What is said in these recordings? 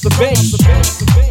the bass.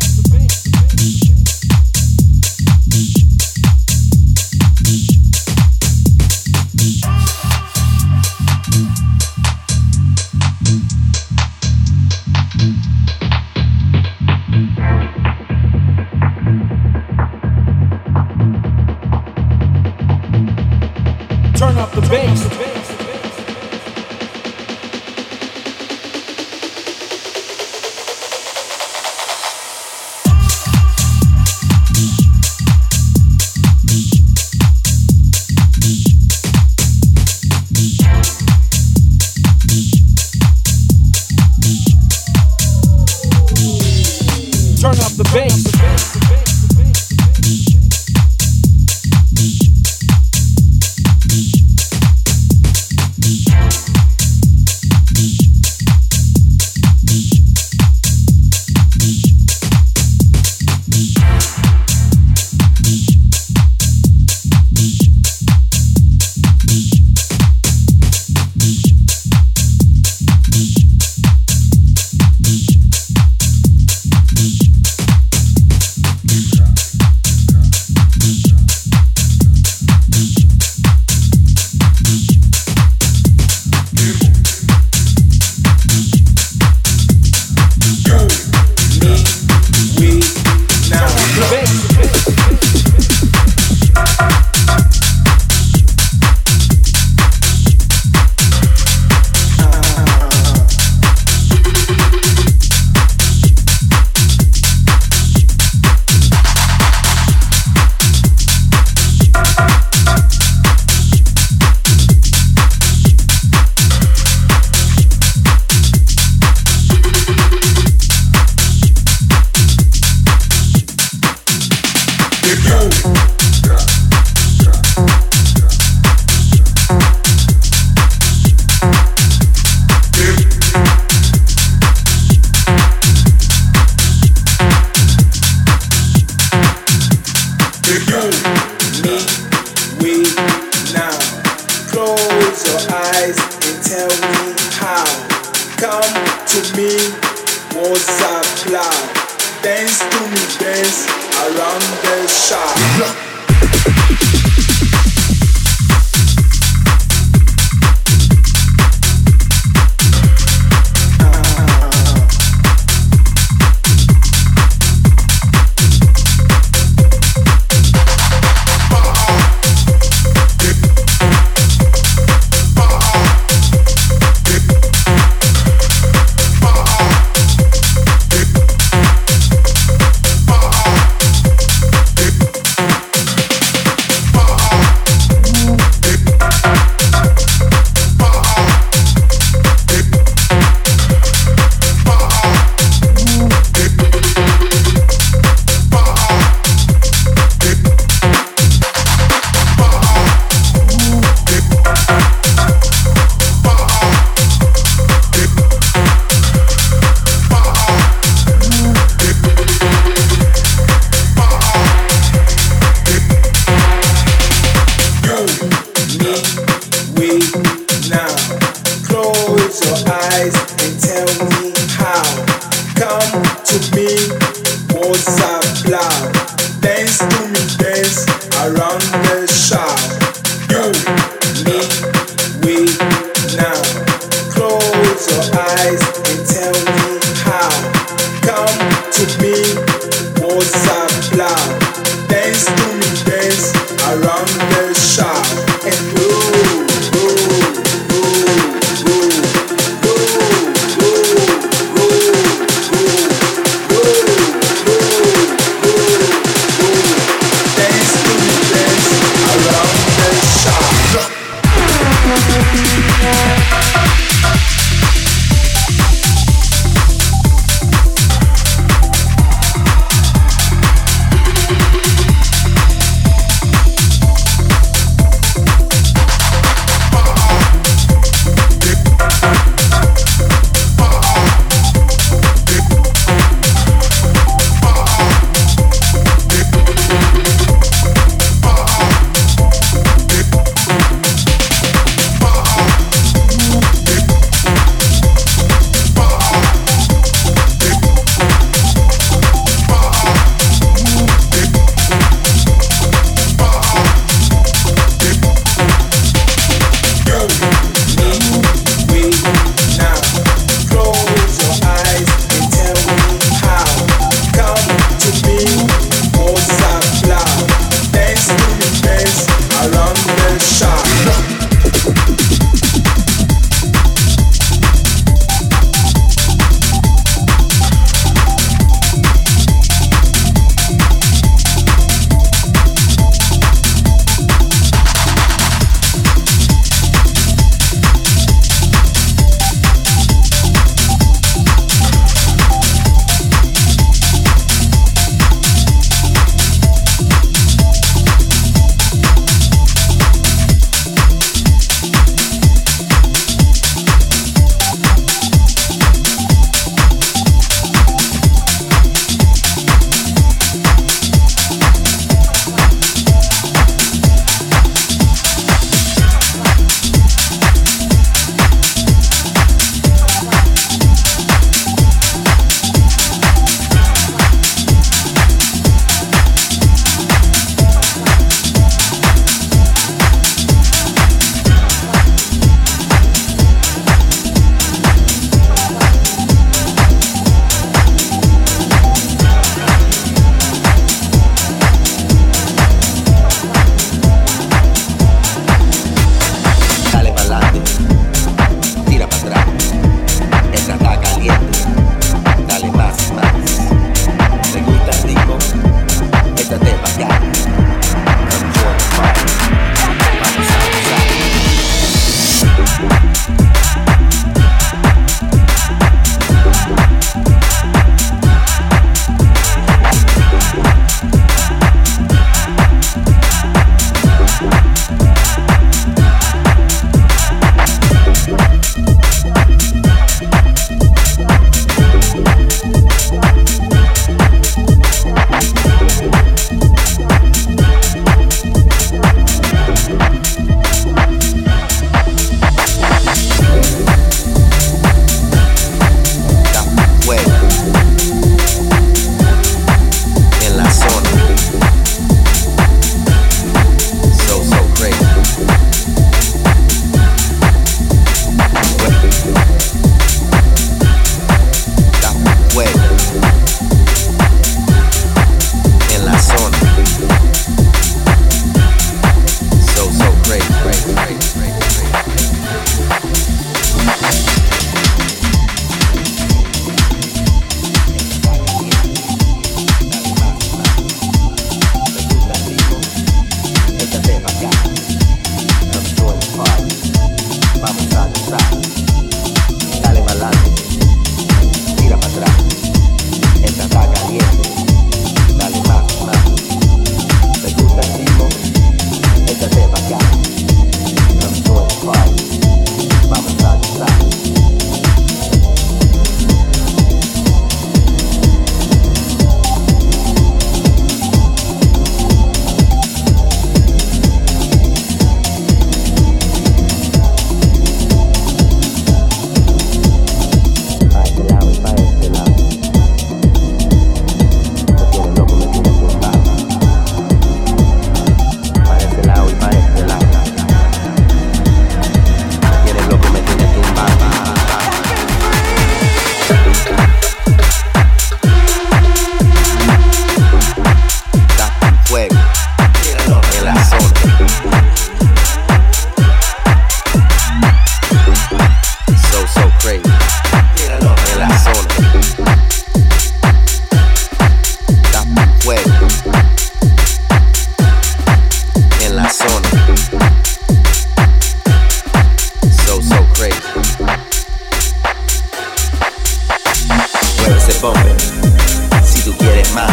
Quieres más,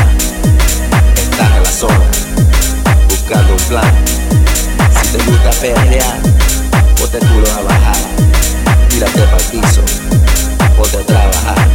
estás en la zona, buscando un plan. Si te gusta pelear, ponte culo a bajar. Tírate para el piso, ponte a trabajar.